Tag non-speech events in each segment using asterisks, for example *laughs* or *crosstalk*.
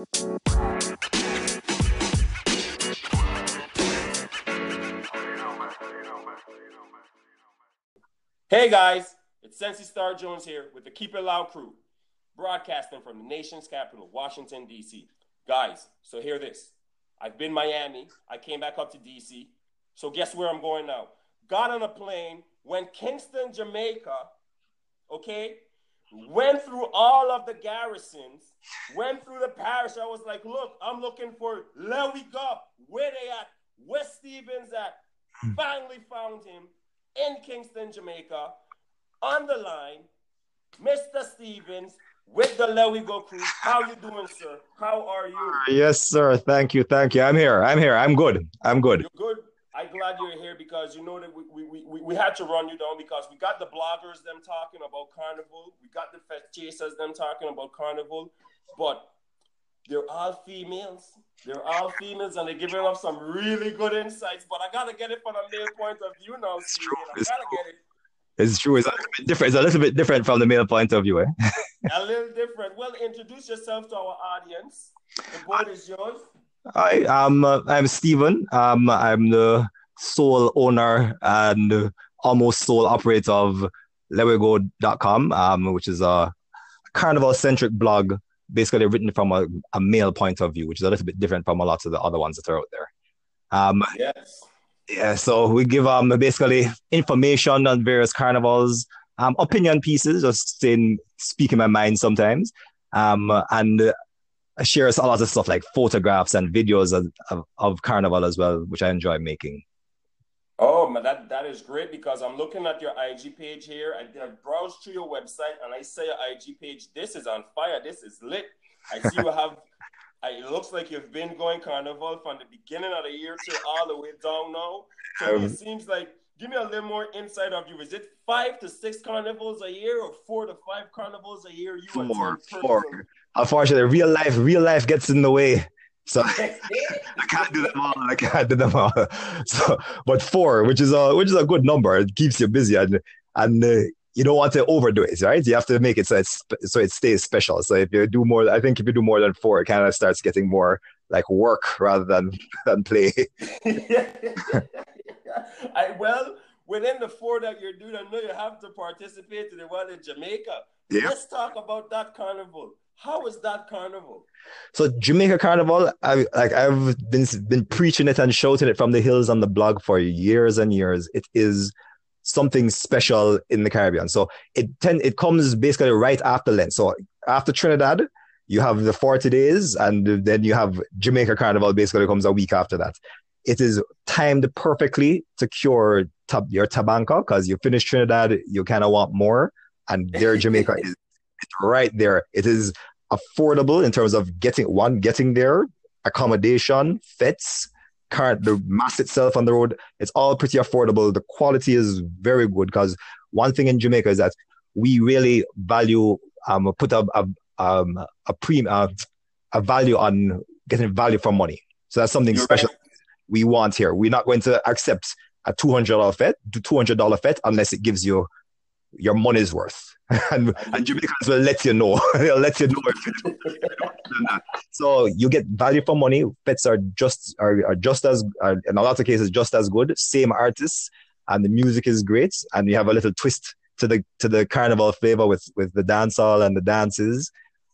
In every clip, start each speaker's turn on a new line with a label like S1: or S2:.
S1: Hey guys, it's Sensi Star Jones here with the Keep It Loud crew, broadcasting from the nation's capital, Washington, D.C. Guys, so hear this. I've been Miami. I came back up to D.C. So guess where I'm going now? Got on a plane, went Kingston, Jamaica, okay? Went through all of the garrisons, went through the parish. I was like, look, I'm looking for LehWeGo. Where they at? Where Stevens at? Hmm. Finally found him in Kingston, Jamaica, on the line, Mr. Stevens with the LehWeGo crew. How you doing, sir? How are you?
S2: Yes, sir. Thank you. Thank you. I'm here. I'm here. I'm good. I'm good.
S1: You're good. I'm glad you're here because you know that we, we, we, we had to run you down because we got the bloggers them talking about carnival. We got the fest chasers them talking about carnival. But they're all females. They're all females, and they're giving us some really good insights. But I gotta get it from a male point of view now. It's true. I
S2: it's
S1: gotta
S2: true.
S1: get it.
S2: It's true. It's a little bit different. It's a little bit different from the male point of view. Eh? *laughs*
S1: a little different. Well, introduce yourself to our audience. The board is yours.
S2: Hi, um, uh, I'm Stephen. Um, I'm the sole owner and almost sole operator of LehWeGo.com, um, which is a carnival centric blog, basically written from a, a male point of view, which is a little bit different from a lot of the other ones that are out there. Um,
S1: Yes.
S2: yeah, so we give um basically information on various carnivals, um, opinion pieces, just in speaking my mind sometimes, um, and uh, I share a lot of stuff like photographs and videos of, of, of carnival as well, which I enjoy making.
S1: Oh, man, that, that is great because I'm looking at your IG page here. I, I browsed through your website and I say your IG page. This is on fire. This is lit. I see you have. *laughs* I, it looks like you've been going carnival from the beginning of the year to all the way down now. So
S2: Um,
S1: it seems like. Give me a little more insight of you. Is it five to six carnivals a year, or four to five carnivals a year? You
S2: Four, four. Unfortunately, real life, real life gets in the way. So *laughs* *laughs* I can't do them all. I can't do them all. *laughs* So, but four, which is a which is a good number, it keeps you busy and and uh, you don't want to overdo it, right? You have to make it so it's so it stays special. So if you do more, I think if you do more than four, it kind of starts getting more like work rather than than play.
S1: I well, within the four that you're doing, I know you have to participate in the one in Jamaica. Let's talk about that carnival. How is that carnival?
S2: So Jamaica Carnival, I like I've been been preaching it and shouting it from the hills on the blog for years and years. It is something special in the Caribbean. So it ten, it comes basically right after Lent. So after Trinidad, you have the 40 days, and then you have Jamaica Carnival basically comes a week after that. It is timed perfectly to cure tab- your tabanka because you finish Trinidad, you kind of want more, and there *laughs* Jamaica is it's right there. It is affordable in terms of getting one, getting there, accommodation, fits, car, the mass itself on the road. It's all pretty affordable. The quality is very good because one thing in Jamaica is that we really value um put a a um a pre uh, a value on getting value for money. So that's something
S1: You're
S2: special
S1: right.
S2: we want here. We're not going to accept a two hundred dollar fete, two hundred dollar fete unless it gives you your money's worth. *laughs* and, and Jamaicans will let you know. *laughs* They'll let you know if you don't- if you don't. So you get value for money. Pets are just are, are just as are, in a lot of cases just as good. Same artists, and the music is great. And you have a little twist to the to the carnival flavor with with the dancehall and the dances.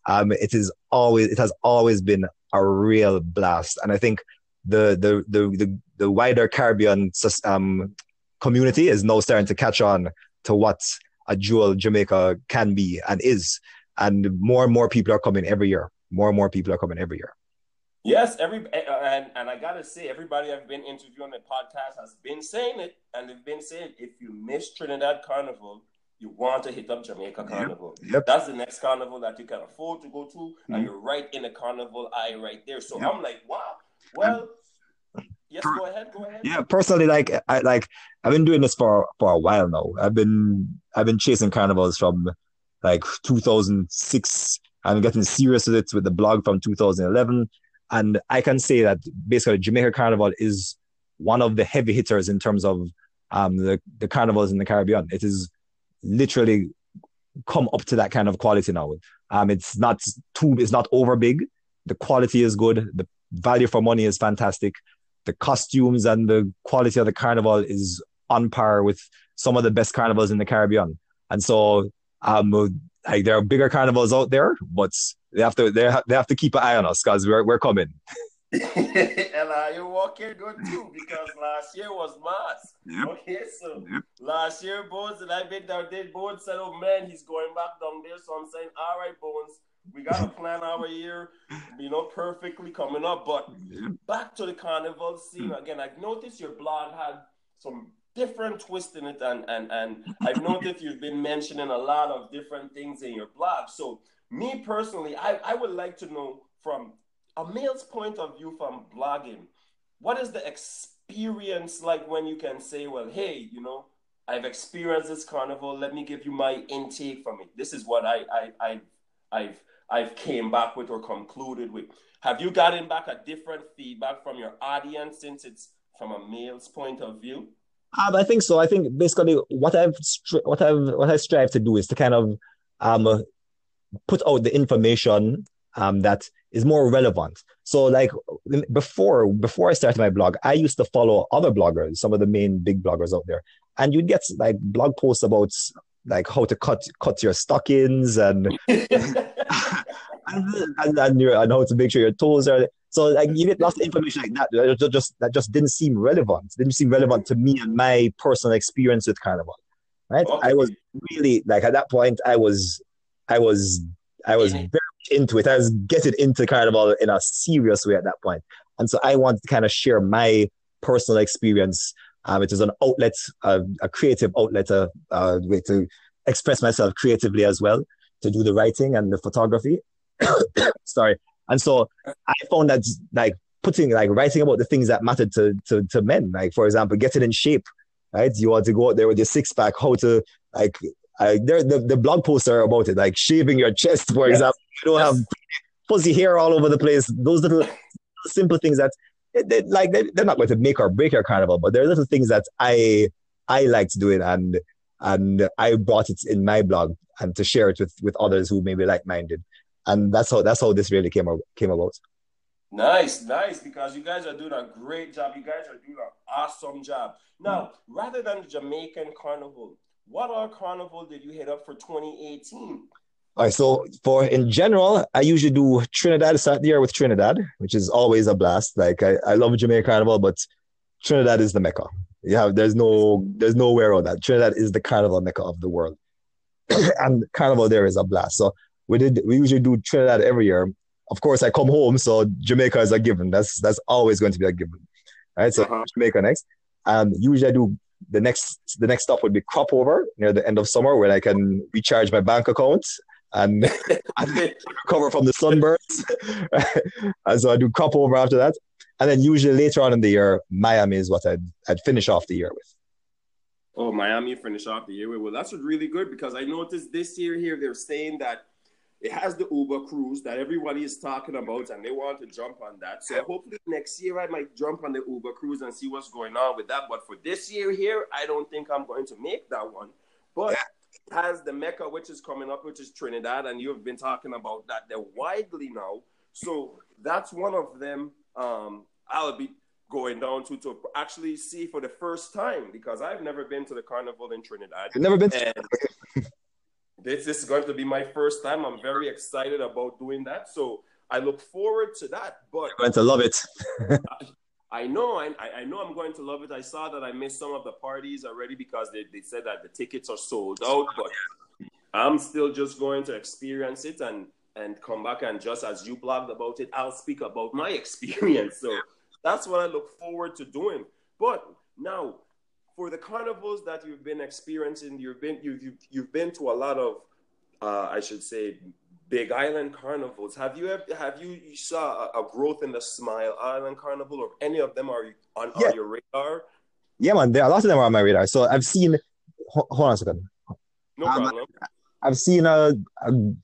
S2: Um, it is always it has always been a real blast, and I think the the the the, the wider Caribbean um, community is now starting to catch on to what a jewel Jamaica can be and is. And more and more people are coming every year. More and more people are coming every year.
S1: Yes, every and, and I gotta say, everybody I've been interviewing on the podcast has been saying it, and they've been saying if you miss Trinidad Carnival, you want to hit up Jamaica Carnival.
S2: Yep.
S1: That's the next carnival that you can afford to go to,
S2: Mhm.
S1: and you're right in the carnival eye right there. So
S2: Yep.
S1: I'm like, wow. Well, yes,
S2: Per-
S1: go ahead, go ahead.
S2: Yeah, personally, like I like I've been doing this for for a while now. I've been I've been chasing carnivals from like 2006. I'm getting serious with it with the blog from 2011, and I can say that basically Jamaica Carnival is one of the heavy hitters in terms of um the the carnivals in the Caribbean. It is literally come up to that kind of quality now. Um, it's not too it's not over big. the quality is good. The value for money is fantastic. The costumes and the quality of the carnival is on par with some of the best carnivals in the Caribbean. And so, um, like there are bigger carnivals out there, but they have to they have, they have to keep an eye on us because we're we're coming. *laughs*
S1: and uh, you're walking good too because last year was mass. Yep. Okay, so yep. last year Bones and I've been down there. Bones said, "Oh man, he's going back down there." So I'm saying, "All right, Bones, we got to plan our year, you know, perfectly coming up." But back to the carnival scene again. I've noticed your blog had some different twist in it, and and and I've noticed you've been mentioning a lot of different things in your blog. So me personally, I I would like to know from a male's point of view from blogging, what is the experience like when you can say, well, hey, you know, I've experienced this carnival. Let me give you my intake from it. This is what I I I I've I've came back with or concluded with. Have you gotten back a different feedback from your audience since it's from a male's point of view?
S2: Um, I think so. I think basically what I've what I've what I strive to do is to kind of um put out the information um that is more relevant. So like before before I started my blog, I used to follow other bloggers, some of the main big bloggers out there, and you'd get like blog posts about like how to cut cut your stockings and *laughs* *laughs* and, and, your, and how to make sure your toes are so like you get lots of information like that that just that just didn't seem relevant. Didn't seem relevant to me and my personal experience with carnival. Right? Okay. I was really like at that point I was I was I was very into it. I was getting into carnival in a serious way at that point. And so I wanted to kind of share my personal experience. Um, it is an outlet, uh, a creative outlet, a, uh, way to express myself creatively as well, to do the writing and the photography. *coughs* Sorry. And so I found that like putting like writing about the things that mattered to, to, to men, like for example, getting in shape, right? You want to go out there with your six pack, how to like, there, the, the blog posts are about it, like shaving your chest, for yes. example. You don't yes. have fuzzy hair all over the place. Those little simple things that they, like they, are not going to make or break your carnival, but they're little things that I I liked doing and and I brought it in my blog and to share it with with others who may be like minded and that's how that's how this really came came about.
S1: Nice, nice, because you guys are doing a great job. You guys are doing an awesome job. Now, rather than the Jamaican Carnival, what other carnival did you hit up for 2018?
S2: All right, so for in general, I usually do Trinidad, start the year with Trinidad, which is always a blast. Like I, I love Jamaican Carnival, but Trinidad is the mecca. You have there's no there's nowhere on that. Trinidad is the carnival mecca of the world. *clears throat* and carnival there is a blast. So we did we usually do Trinidad every year. Of course, I come home, so Jamaica is a given. That's that's always going to be a given. All right, so uh-huh. Jamaica next. And usually I do the next the next stop would be crop over near the end of summer where I can recharge my bank account and, *laughs* and recover from the sunburns. *laughs* and so I do crop over after that. And then usually later on in the year, Miami is what I'd I'd finish off the year with.
S1: Oh, Miami finish off the year with. Well, that's really good because I noticed this year here they're saying that it has the Uber cruise that everybody is talking about, and they want to jump on that. So hopefully next year I might jump on the Uber cruise and see what's going on with that. But for this year here, I don't think I'm going to make that one. But it has the Mecca, which is coming up, which is Trinidad, and you've been talking about that. They're widely now, so that's one of them. Um, I'll be going down to to actually see for the first time because I've never been to the carnival in Trinidad.
S2: You've never been. To- *laughs*
S1: this, this is going to be my first time. I'm very excited about doing that. So I look forward to that. But
S2: You're going to love it.
S1: I, *laughs* I know, I, I know I'm going to love it. I saw that I missed some of the parties already because they, they said that the tickets are sold out, but I'm still just going to experience it and and come back and just as you blogged about it, I'll speak about my *laughs* experience. So that's what I look forward to doing. But now for the carnivals that you've been experiencing, you've been you've you've, you've been to a lot of, uh, I should say, Big Island carnivals. Have you ever have you, you saw a, a, growth in the Smile Island Carnival, or any of them are on, yeah. on your radar?
S2: Yeah, man, there a lot of them are on my radar. So I've seen. Hold, on a second.
S1: No um, problem.
S2: I've seen uh,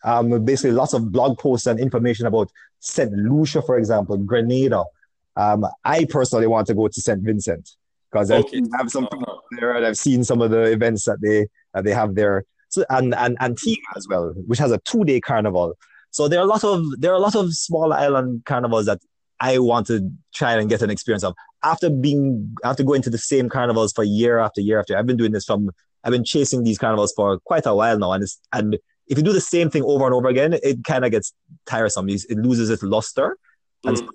S2: um, basically lots of blog posts and information about St. Lucia, for example, Grenada. Um, I personally want to go to St. Vincent because okay. I have some uh-huh. there and I've seen some of the events that they that they have there. So and and Antigua as well, which has a two day carnival. So there are a lot of there are a lot of small island carnivals that I want to try and get an experience of. After being after going to the same carnivals for year after year after, I've been doing this from I've been chasing these carnivals for quite a while now, and it's and if you do the same thing over and over again, it kind of gets tiresome. It loses its luster, and mm.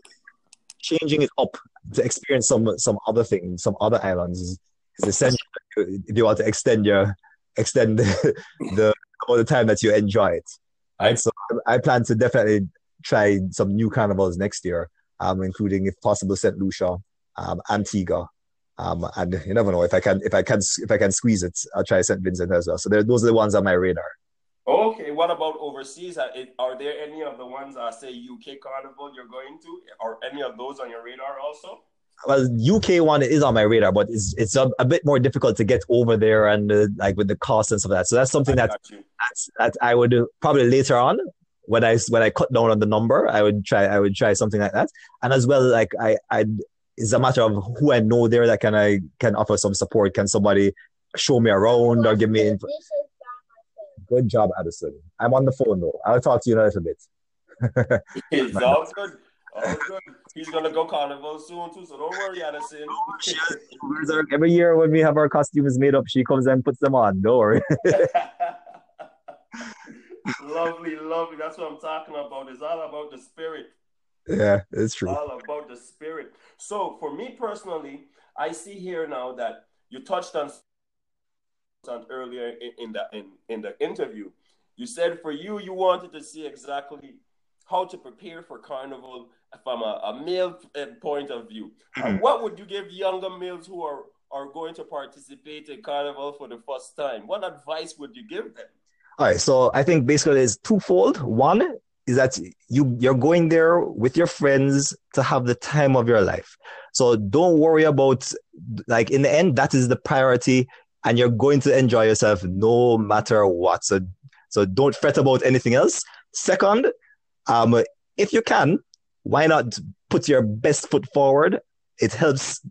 S2: changing it up to experience some some other things, some other islands is, is essential if you want to extend your extend *laughs* the, the all the time that you enjoy it. Right. So I plan to definitely try some new carnivals next year, um, including if possible St. Lucia, um, Antigua, um, and you never know if I can if I can if I can squeeze it, I'll try St. Vincent as well. So those are the ones on my radar.
S1: Okay, what about overseas? Are there any of the ones, uh, say UK Carnival, you're going to? or any of those on your radar also?
S2: Well, UK one is on my radar, but it's it's a, a bit more difficult to get over there and uh, like with the cost and stuff like that. So that's something that that's, that I would probably later on when I when I cut down on the number, I would try I would try something like that. And as well, like I I it's a matter of who I know there that can I can offer some support. Can somebody show me around or give me? Info? Good job, Addison. I'm on the phone though. I'll talk to you in a little bit. *laughs*
S1: it's *laughs* all good. All good. He's gonna go carnival soon too, so don't worry, Addison.
S2: Oh, every year when we have our costumes made up, she comes and puts them on. Don't worry. *laughs*
S1: lovely, lovely. That's what I'm talking about. It's all about the spirit.
S2: Yeah, it's true.
S1: All about the spirit. So for me personally, I see here now that you touched on earlier in, the in, in the interview. You said for you, you wanted to see exactly how to prepare for carnival from a, a male uh, point of view. Mm-hmm. What would you give younger males who are are going to participate in carnival for the first time? What advice would you give them?
S2: All right, so I think basically it's twofold. One is that you you're going there with your friends to have the time of your life. So don't worry about like in the end that is the priority and you're going to enjoy yourself no matter what. So, so don't fret about anything else. Second, um, if you can, why not put your best foot forward? It helps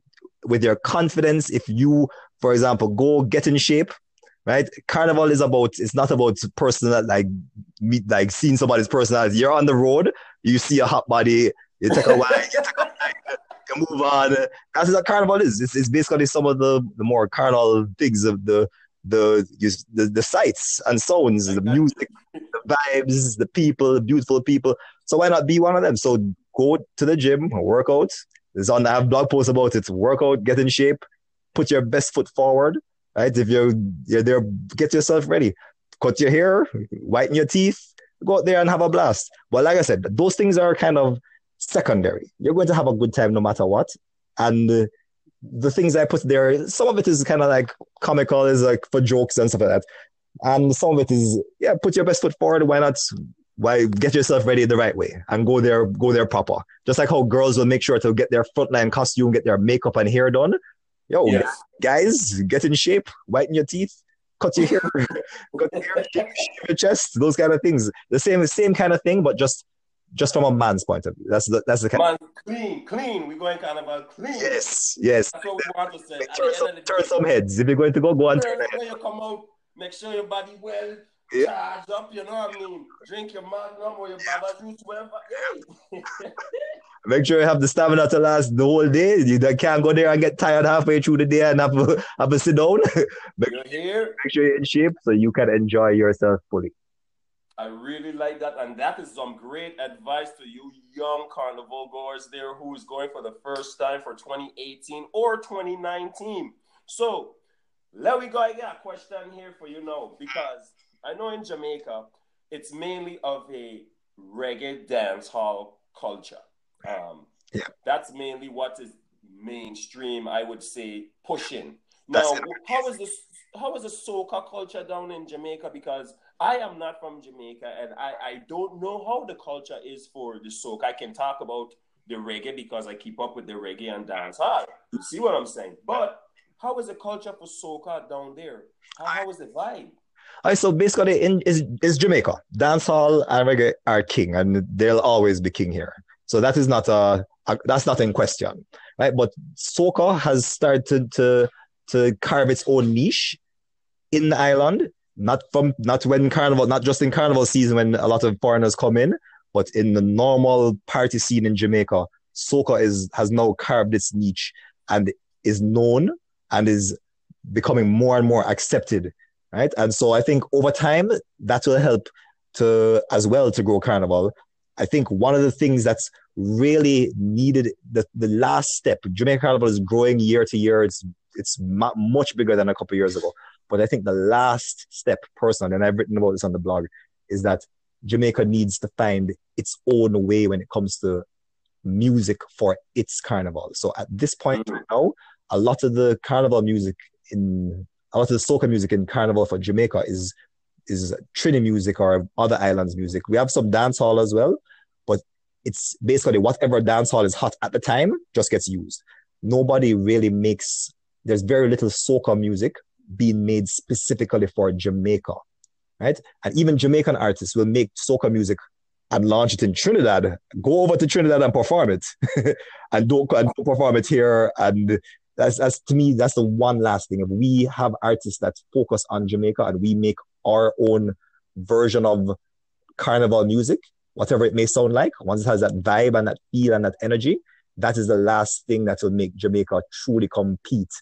S2: with your confidence. If you, for example, go get in shape, right? Carnival is about, it's not about personal, like, meet, like seeing somebody's personality. You're on the road, you see a hot body, you take a *laughs* while, you take a can move on. That's what carnival is. It's, it's basically some of the, the more carnival things of the the the, the sights and sounds, the music, the vibes, the people, the beautiful people. So why not be one of them? So go to the gym, work out. There's on I have blog posts about it. Work out, get in shape, put your best foot forward. Right? If you're you're there, get yourself ready. Cut your hair, whiten your teeth, go out there and have a blast. But like I said, those things are kind of secondary. You're going to have a good time no matter what. And the things I put there, some of it is kind of like comical, is like for jokes and stuff like that. And some of it is, yeah, put your best foot forward. Why not? Why get yourself ready the right way and go there, go there proper. Just like how girls will make sure to get their frontline costume, get their makeup and hair done. Yo, yes. guys, get in shape, whiten your teeth, cut your hair, *laughs* cut your hair, shave your chest, those kind of things. The same, same kind of thing, but just just from a man's point of view. That's the that's the
S1: kind Man, clean, clean. We're going kind of a clean.
S2: Yes, yes.
S1: That's what we want to say.
S2: Turn, some, turn some, heads. If you're going to go, go and turn,
S1: turn When you come out, make sure your body well yeah. charged up. You know what I mean? Drink your magnum or your baba juice, whatever.
S2: Make sure you have the stamina to last the whole day. You can't go there and get tired halfway through the day and have a, have a sit down. *laughs*
S1: make,
S2: make sure you're in shape so you can enjoy yourself fully.
S1: I really like that. And that is some great advice to you young carnival goers there who is going for the first time for 2018 or 2019. So let me go. I got a question here for you now because I know in Jamaica it's mainly of a reggae dance hall culture. Um, yeah. That's mainly what is mainstream, I would say, pushing. Now, how is this? How is the soca culture down in Jamaica? Because I am not from Jamaica and I, I don't know how the culture is for the soca. I can talk about the reggae because I keep up with the reggae and dance hall. You see what I'm saying? But how is the culture for soca down there? How, how is the vibe?
S2: All right, so basically, in is is Jamaica dancehall and reggae are king, and they'll always be king here. So that is not a, a that's not in question, right? But soca has started to to carve its own niche in the island not from not when carnival, not just in carnival season when a lot of foreigners come in, but in the normal party scene in Jamaica, soca is has now carved its niche and is known and is becoming more and more accepted, right? And so I think over time that will help to as well to grow carnival. I think one of the things that's really needed the, the last step. Jamaica Carnival is growing year to year. It's it's much bigger than a couple years ago. But I think the last step, personally, and I've written about this on the blog, is that Jamaica needs to find its own way when it comes to music for its carnival. So at this point right now, a lot of the carnival music in a lot of the soca music in carnival for Jamaica is is Trini music or other islands music. We have some dancehall as well, but it's basically whatever dancehall is hot at the time just gets used. Nobody really makes. There's very little soca music being made specifically for Jamaica, right? And even Jamaican artists will make soca music and launch it in Trinidad. Go over to Trinidad and perform it, *laughs* and don't and perform it here. And that's that's to me that's the one last thing. If we have artists that focus on Jamaica and we make our own version of carnival music, whatever it may sound like, once it has that vibe and that feel and that energy, that is the last thing that will make Jamaica truly compete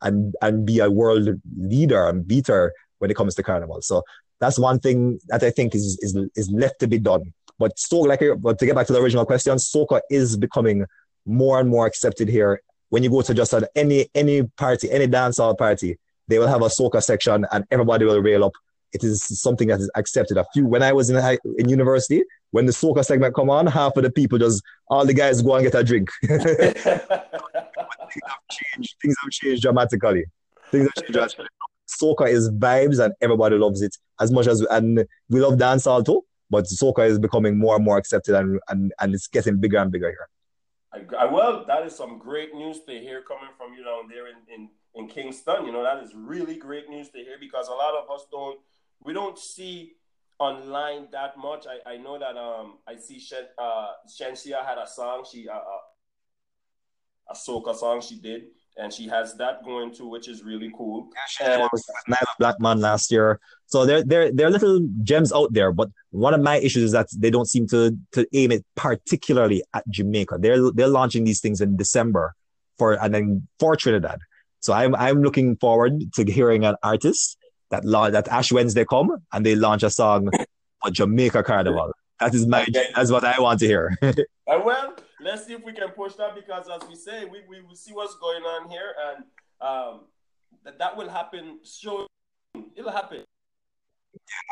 S2: and and be a world leader and beater when it comes to carnival. So that's one thing that I think is is is left to be done. But so like but to get back to the original question, soca is becoming more and more accepted here. When you go to just any any party, any dancehall party, they will have a soca section and everybody will rail up. It is something that is accepted. A few when I was in high, in university, when the soca segment come on, half of the people just all the guys go and get a drink. *laughs* things have changed. Things have changed dramatically. Things have changed dramatically. Soca is vibes and everybody loves it as much as and we love dancehall too. But soca is becoming more and more accepted and and, and it's getting bigger and bigger here.
S1: I, I, well, that is some great news to hear coming from you down there in, in, in Kingston. You know, that is really great news to hear because a lot of us don't we don't see online that much. I, I know that um I see Shen, uh had a song she uh, uh a soca song she did, and she has that going too, which is really cool.
S2: Yeah, she and, Black Man last year. So there, there, there are little gems out there, but one of my issues is that they don't seem to to aim it particularly at Jamaica. They're they're launching these things in December for and then for Trinidad. So I'm I'm looking forward to hearing an artist that that Ash Wednesday come and they launch a song for Jamaica Carnival. That is my that's what I want to hear. *laughs*
S1: uh, well, let's see if we can push that because, as we say, we, we will see what's going on here, and um, that that will happen. Sure, it'll happen.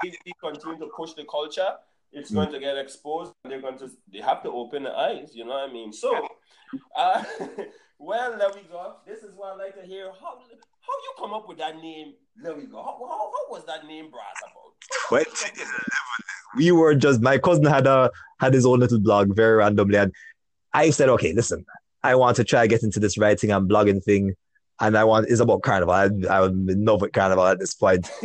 S1: If we continue to push the culture, it's going to get exposed. They're going to they have to open the eyes. You know what I mean? So, uh, *laughs* well, there we go. This is what I like to hear. How how you come up with that name? There we go. How, how, how was that name brought about? Well,
S2: we were just my cousin had a had his own little blog very randomly, and I said, okay, listen, I want to try get into this writing and blogging thing, and I want it's about carnival. I, I'm in love with carnival at this point. *laughs*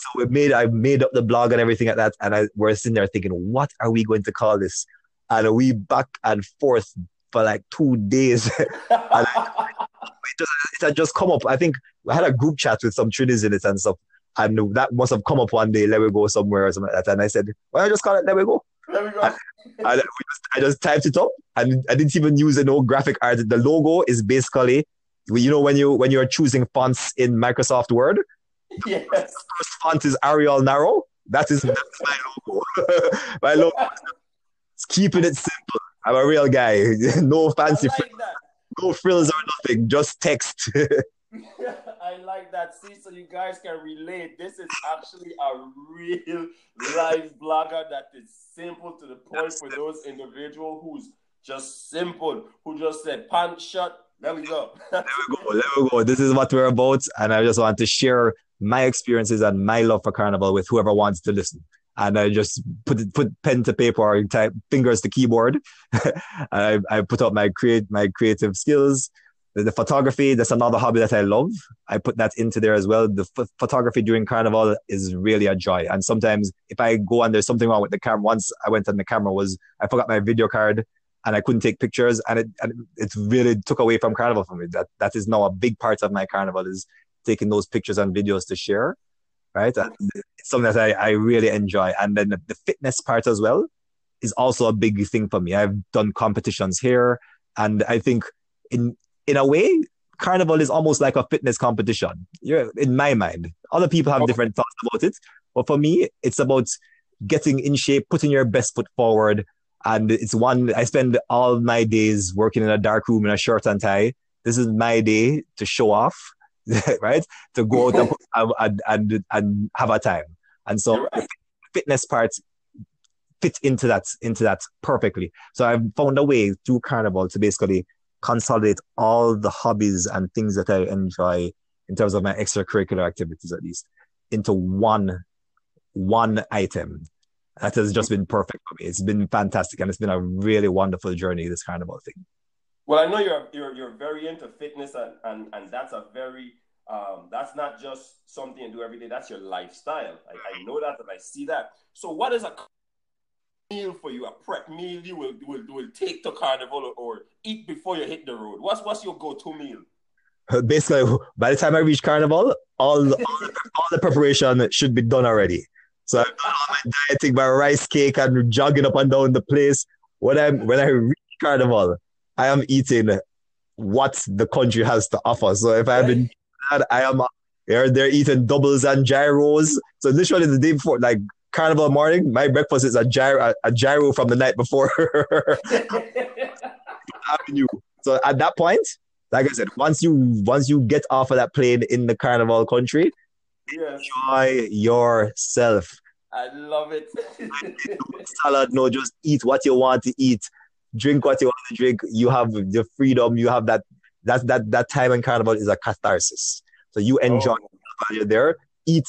S2: so we made I made up the blog and everything like that, and I we're sitting there thinking, what are we going to call this? And we back and forth for like two days. *laughs* and it, just, it had just come up. I think I had a group chat with some Trinis in it and stuff. And that must have come up one day, let me go somewhere or something like that. And I said, why well, I just call it Let Me Go?
S1: There we go. And,
S2: I, just, I just typed it up and I didn't even use no graphic art. The logo is basically, you know, when you when you're choosing fonts in Microsoft Word,
S1: yes. the
S2: first font is Arial Narrow. That is, that's my logo. *laughs* my logo. It's keeping it simple. I'm a real guy. *laughs* no fancy, like no frills or nothing. Just text. *laughs*
S1: I like that. See, so you guys can relate. This is actually a real live blogger that is simple to the point for those individual who's just simple, who just said pants shut. There we go.
S2: there we go. There we go. This is what we're about, and I just want to share my experiences and my love for carnival with whoever wants to listen. And I just put put pen to paper or type fingers to keyboard. *laughs* I, I put up my create my creative skills the, photography, that's another hobby that I love. I put that into there as well. The f- photography during carnival is really a joy. And sometimes if I go and there's something wrong with the camera, once I went on the camera was I forgot my video card and I couldn't take pictures and it, and it really took away from carnival for me. That, that is now a big part of my carnival is taking those pictures and videos to share. right? And it's something that I, I really enjoy. And then the, the fitness part as well is also a big thing for me. I've done competitions here, and I think in in a way, carnival is almost like a fitness competition. You're, in my mind, other people have different thoughts about it, but for me, it's about getting in shape, putting your best foot forward. And it's one I spend all my days working in a dark room in a shirt and tie. This is my day to show off, *laughs* right? To go out *laughs* and, and, and, have a time. And so right. fitness part fit into that into that perfectly. So I've found a way through Carnival to basically consolidate all the hobbies and things that I enjoy in terms of my extracurricular activities at least into one one item. That has just been perfect for me. It's been fantastic and it's been a really wonderful journey, this carnival thing.
S1: Well, I know you're you're you're very into fitness and and, and that's a very um, that's not just something you do every day, that's your lifestyle. I, I know that and I see that. So what is a meal for you, a prep meal you will will, will take to carnival or, eat before you hit the road? What's what's your go-to meal?
S2: Basically, by the time I reach carnival, all all, all the preparation should be done already. So I'm done all my dieting, my rice cake, and jogging up and down the place. When I'm when I reach carnival, I am eating what the country has to offer. So if I have been I am they're, they're eating doubles and gyros. So literally the day before, like carnival morning, my breakfast is a gyro, a, gyro from the night before. *laughs* Avenue. so at that point, like I said, once you once you get off of that plane in the carnival country, yes. enjoy yourself.
S1: I love it.
S2: no *laughs* salad, no, just eat what you want to eat, drink what you want to drink. You have the freedom. You have that that that that time in carnival is a catharsis. So you oh. enjoy oh. while you're there. Eat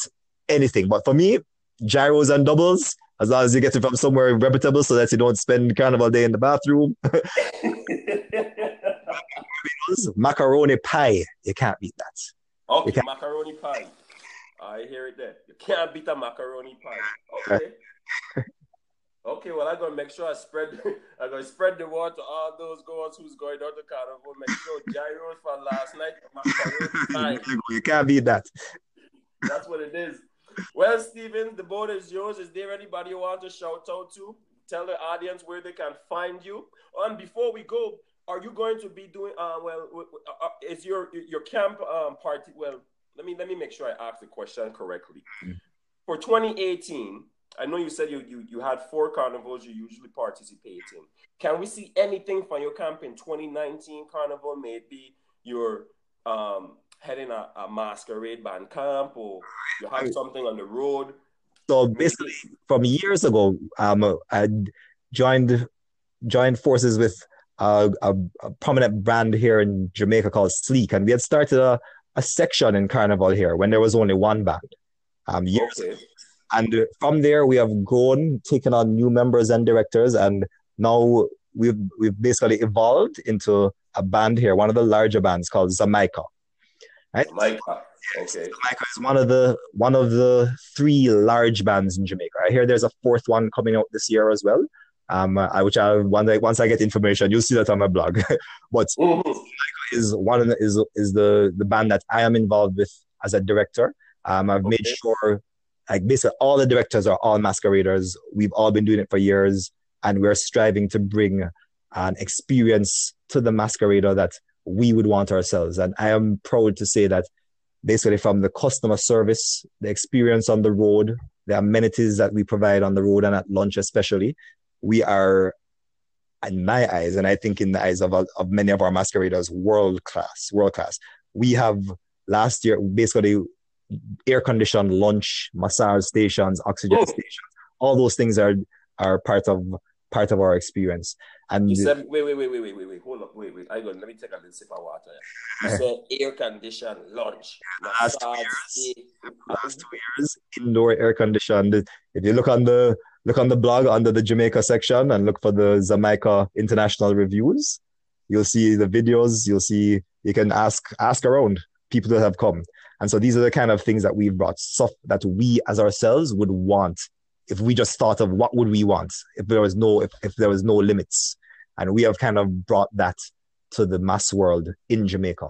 S2: anything, but for me, gyros and doubles, as long as you get it from somewhere reputable so that you don't spend carnival day in the bathroom. *laughs* *laughs* macaroni pie. You can't beat that.
S1: Okay, macaroni pie. I hear it there. Can't beat a macaroni pie. Okay. *laughs* okay, well I'm gonna make sure I spread *laughs* I'm gonna spread the word to all those girls who's going out to carnival. Make sure gyros for last night. *laughs*
S2: You can't beat that.
S1: That's what it is. Well, Stephen, the board is yours. Is there anybody you want to shout out to? Tell the audience where they can find you. And before we go, are you going to be doing? Uh, well, uh, is your your camp um, party? Well, let me let me make sure I ask the question correctly. For 2018, I know you said you, you you had four carnivals you usually participate in. Can we see anything from your camp in 2019 carnival? Maybe your um, heading a, a masquerade band camp or you have something on the road?
S2: So basically, from years ago, um, I joined joined forces with a, a, a, prominent brand here in Jamaica called Sleek, and we had started a, a section in Carnival here when there was only one band. Um, years okay. And from there, we have grown, taken on new members and directors, and now we've we've basically evolved into a band here, one of the larger bands called Xaymaca.
S1: Right? Xaymaca. Okay.
S2: Xaymaca is one of the one of the three large bands in Jamaica. I hear there's a fourth one coming out this year as well. Um, I, which I once I once I get information, you'll see that on my blog. *laughs* but mm-hmm. Is one of the, is is the the band that I am involved with as a director. Um, I've okay. made sure like basically all the directors are all masqueraders. We've all been doing it for years, and we're striving to bring an experience to the masquerader that we would want ourselves. And I am proud to say that basically from the customer service, the experience on the road, the amenities that we provide on the road and at lunch especially, we are in my eyes, and I think in the eyes of, of many of our masqueraders, world class, world class. We have last year basically air conditioned lunch, massage stations, oxygen oh. stations. All those things are are part of part of our experience. And
S1: you said, wait, wait, wait, wait, wait, wait, wait, hold up, wait, wait. I go. Let me take a little sip of water. You eh. said air conditioned lunch.
S2: Last two years, last two years, indoor air conditioned. If you look on the look on the blog under the Jamaica section and look for the Xaymaca international reviews, you'll see the videos. You'll see you can ask ask around people that have come. And so these are the kind of things that we've brought, stuff that we as ourselves would want if we just thought of what would we want if there was no if, if there was no limits and we have kind of brought that to the mass world in Jamaica,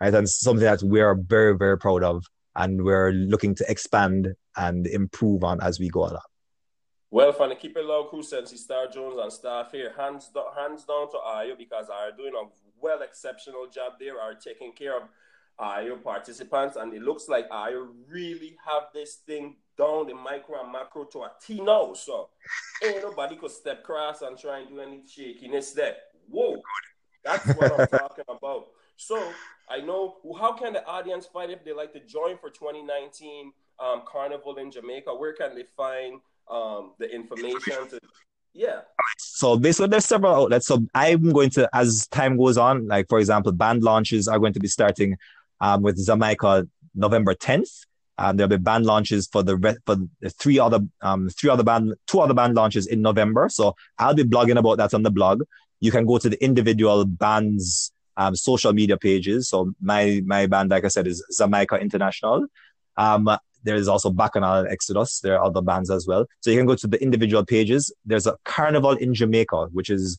S2: right? And something that we are very, very proud of. and we're looking to expand and improve on as we go along.
S1: Well, from the Keep It Loud crew, Sensi Star Jones and staff here, hands, do- hands down to Ayo because are doing a well exceptional job there, are taking care of Ayo participants, and it looks like Ayo really have this thing down the micro and macro to a T now. So ain't nobody could step cross and try and do any shakiness there. Whoa, that's what I'm *laughs* talking about. So I know how can the audience find if they like to join for 2019 um, Carnival in Jamaica? Where can they find um, the information to? Yeah.
S2: So basically, there's several outlets. So I'm going to, as time goes on, like for example, band launches are going to be starting um, with Xaymaca November 10th. Um, there'll be band launches for the re- for the three other um three other band two other band launches in November. So I'll be blogging about that on the blog. You can go to the individual bands um, social media pages. So my my band, like I said, is Xaymaca International. Um, there is also Bacchanal and Xodus. There are other bands as well. So you can go to the individual pages. There's a Carnival in Jamaica, which is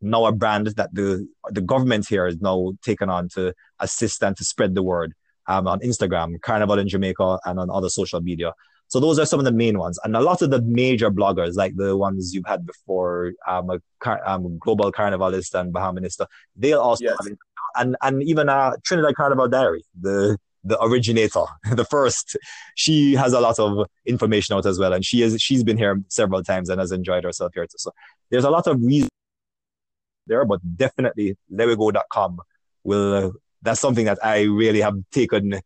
S2: now a brand that the the government here is now taken on to assist and to spread the word um, on Instagram, Carnival in Jamaica, and on other social media. So those are some of the main ones, and a lot of the major bloggers, like the ones you've had before, um, car- um Global Carnivalist and Bahamanista, they'll also yes. have, and and even uh, Trinidad Carnival Diary, the the originator, *laughs* the first, she has a lot of information out as well, and she is she's been here several times and has enjoyed herself here too. So there's a lot of reasons there, but definitely LehWeGo.com will. Uh, that's something that I really have taken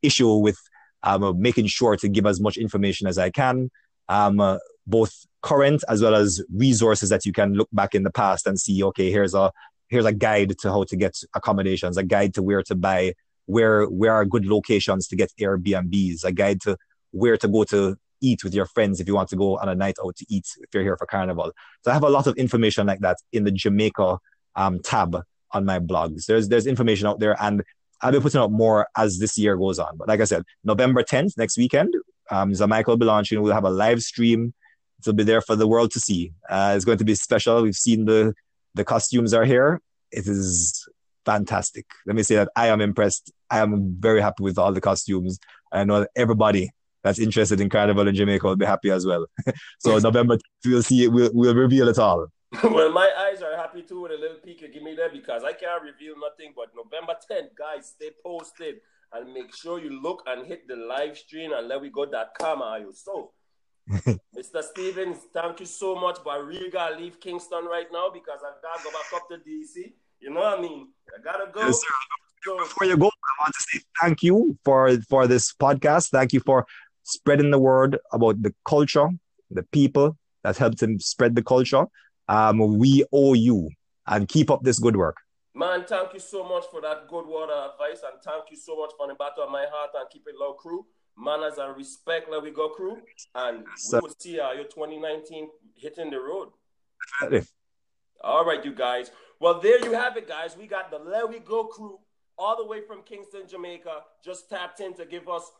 S2: issue with, um, making sure to give as much information as I can, um, uh, both current as well as resources that you can look back in the past and see. Okay, here's a here's a guide to how to get accommodations, a guide to where to buy, where where are good locations to get Airbnbs, a guide to where to go to eat with your friends if you want to go on a night out to eat if you're here for carnival. So I have a lot of information like that in the Jamaica um, tab on my blogs. There's there's information out there, and I'll be putting out more as this year goes on. But like I said, November 10th next weekend, um, Xaymaca will launching. We'll have a live stream. It'll be there for the world to see. Uh, it's going to be special. We've seen the the costumes are here. It is fantastic. Let me say that I am impressed. I am very happy with all the costumes. I know everybody that's interested in Carnival in Jamaica will be happy as well. *laughs* so November, we'll see it. We'll, we'll reveal it all. *laughs*
S1: well, my eyes are happy too with a little peek you give me there because I can't reveal nothing. But November 10th, guys, stay posted and make sure you look and hit the live stream and LehWeGo.com. Are you so? *laughs* Mr. Stevens, thank you so much. But really gotta leave Kingston right now because I gotta go back up to DC. You know what I mean? I gotta go. Yes,
S2: so, Before you go, I want to say thank you for for this podcast. Thank you for spreading the word about the culture, the people that helped him spread the culture. Um, we owe you and keep up this good work.
S1: Man, thank you so much for that good word of advice and thank you so much for the battle of my heart and Keep It Loud crew. Manners and respect, let we go crew. And we will see uh, your 2019 hitting the road. All right, you guys. Well, there you have it, guys. We got the Let We Go crew all the way from Kingston, Jamaica, just tapped in to give us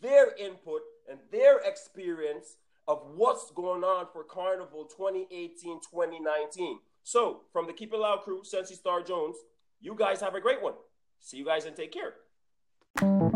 S1: their input and their experience of what's going on for Carnival 2018 2019. So, from the Keep It Loud crew, Sensi Star Jones, you guys have a great one. See you guys and take care.